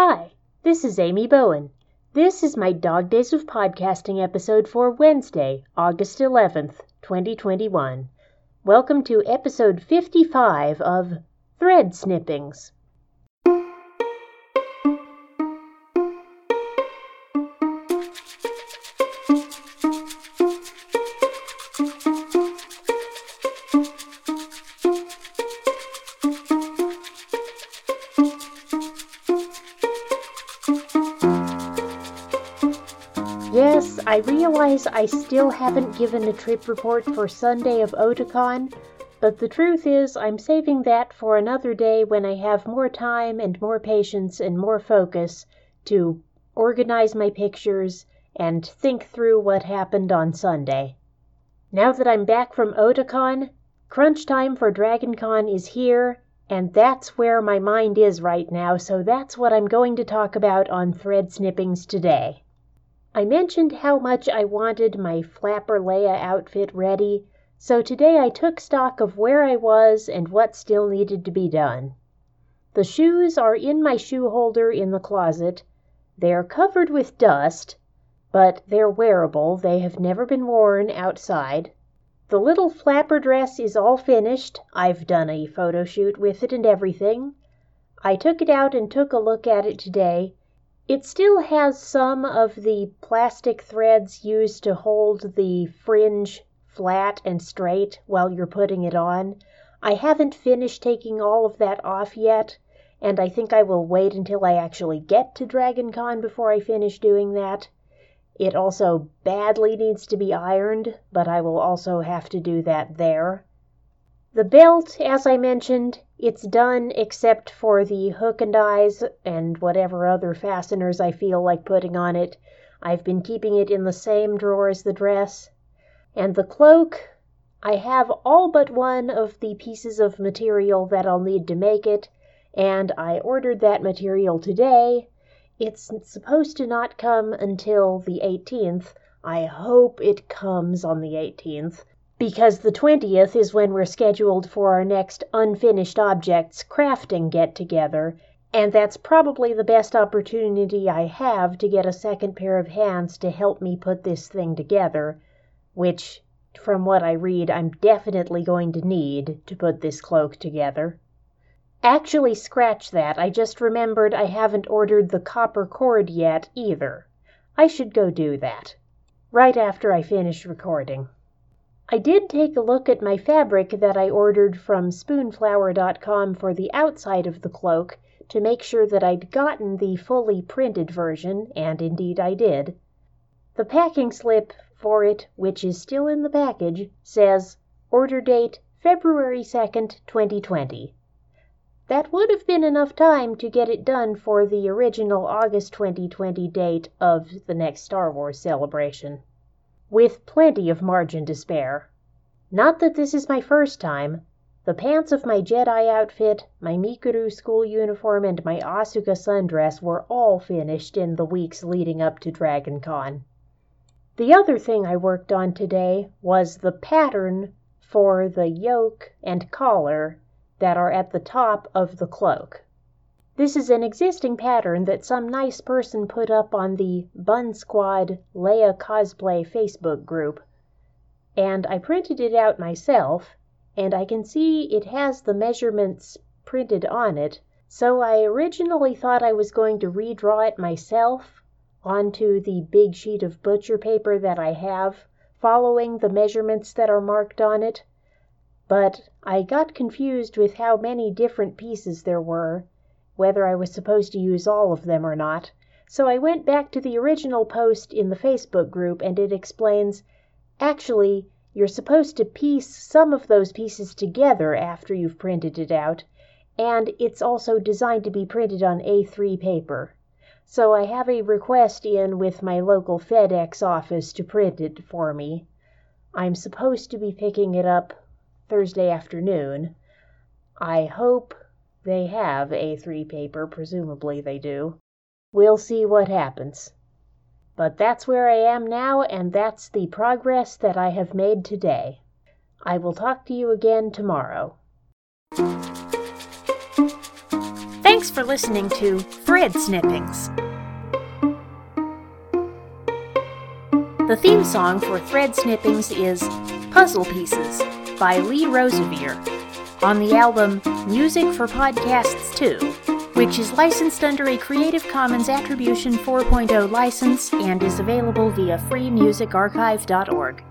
Hi, this is Amy Bowen. This is my Dog Days of Podcasting episode for Wednesday, August 11th, 2021. Welcome to episode 55 of Thread Snippings. Yes, I realize I still haven't given a trip report for Sunday of Otakon, but the truth is I'm saving that for another day when I have more time and more patience and more focus to organize my pictures and think through what happened on Sunday. Now that I'm back from Otakon, crunch time for DragonCon is here, and that's where my mind is right now, so that's what I'm going to talk about on Thread Snippings today. I mentioned how much I wanted my Flapper Leia outfit ready, so today I took stock of where I was and what still needed to be done. The shoes are in my shoe holder in the closet. They're covered with dust, but they're wearable. They have never been worn outside. The little flapper dress is all finished. I've done a photo shoot with it and everything. I took it out and took a look at it today. It still has some of the plastic threads used to hold the fringe flat and straight while you're putting it on. I haven't finished taking all of that off yet, and I think I will wait until I actually get to DragonCon before I finish doing that. It also badly needs to be ironed, but I will also have to do that there. The belt, as I mentioned, it's done except for the hook and eyes and whatever other fasteners I feel like putting on it. I've been keeping it in the same drawer as the dress. And the cloak, I have all but one of the pieces of material that I'll need to make it, and I ordered that material today. It's supposed to not come until the 18th. I hope it comes on the 18th because the 20th is when we're scheduled for our next unfinished objects crafting get together, and that's probably the best opportunity I have to get a second pair of hands to help me put this thing together, which, from what I read, I'm definitely going to need to put this cloak together. Actually, scratch that. I just remembered I haven't ordered the copper cord yet either. I should go do that. Right after I finish recording. I did take a look at my fabric that I ordered from spoonflower.com for the outside of the cloak to make sure that I'd gotten the fully printed version, and indeed I did. The packing slip for it, which is still in the package, says order date February 2nd, 2020. That would have been enough time to get it done for the original August 2020 date of the next Star Wars celebration with plenty of margin to spare. Not that this is my first time. The pants of my Jedi outfit, my Mikuru school uniform, and my Asuka sundress were all finished in the weeks leading up to DragonCon. The other thing I worked on today was the pattern for the yoke and collar that are at the top of the cloak. This is an existing pattern that some nice person put up on the Bun Squad Leia Cosplay Facebook group, and I printed it out myself, and I can see it has the measurements printed on it, so I originally thought I was going to redraw it myself onto the big sheet of butcher paper that I have, following the measurements that are marked on it, but I got confused with how many different pieces there were whether I was supposed to use all of them or not, so I went back to the original post in the Facebook group and it explains actually, you're supposed to piece some of those pieces together after you've printed it out, and it's also designed to be printed on A3 paper. So I have a request in with my local FedEx office to print it for me. I'm supposed to be picking it up Thursday afternoon. I hope they have A3 paper, presumably they do. We'll see what happens. But that's where I am now, and that's the progress that I have made today. I will talk to you again tomorrow. Thanks for listening to Thread Snippings. The theme song for Thread Snippings is Puzzle Pieces by Lee Rosevere on the album Music for Podcasts 2, which is licensed under a Creative Commons Attribution 4.0 license and is available via freemusicarchive.org.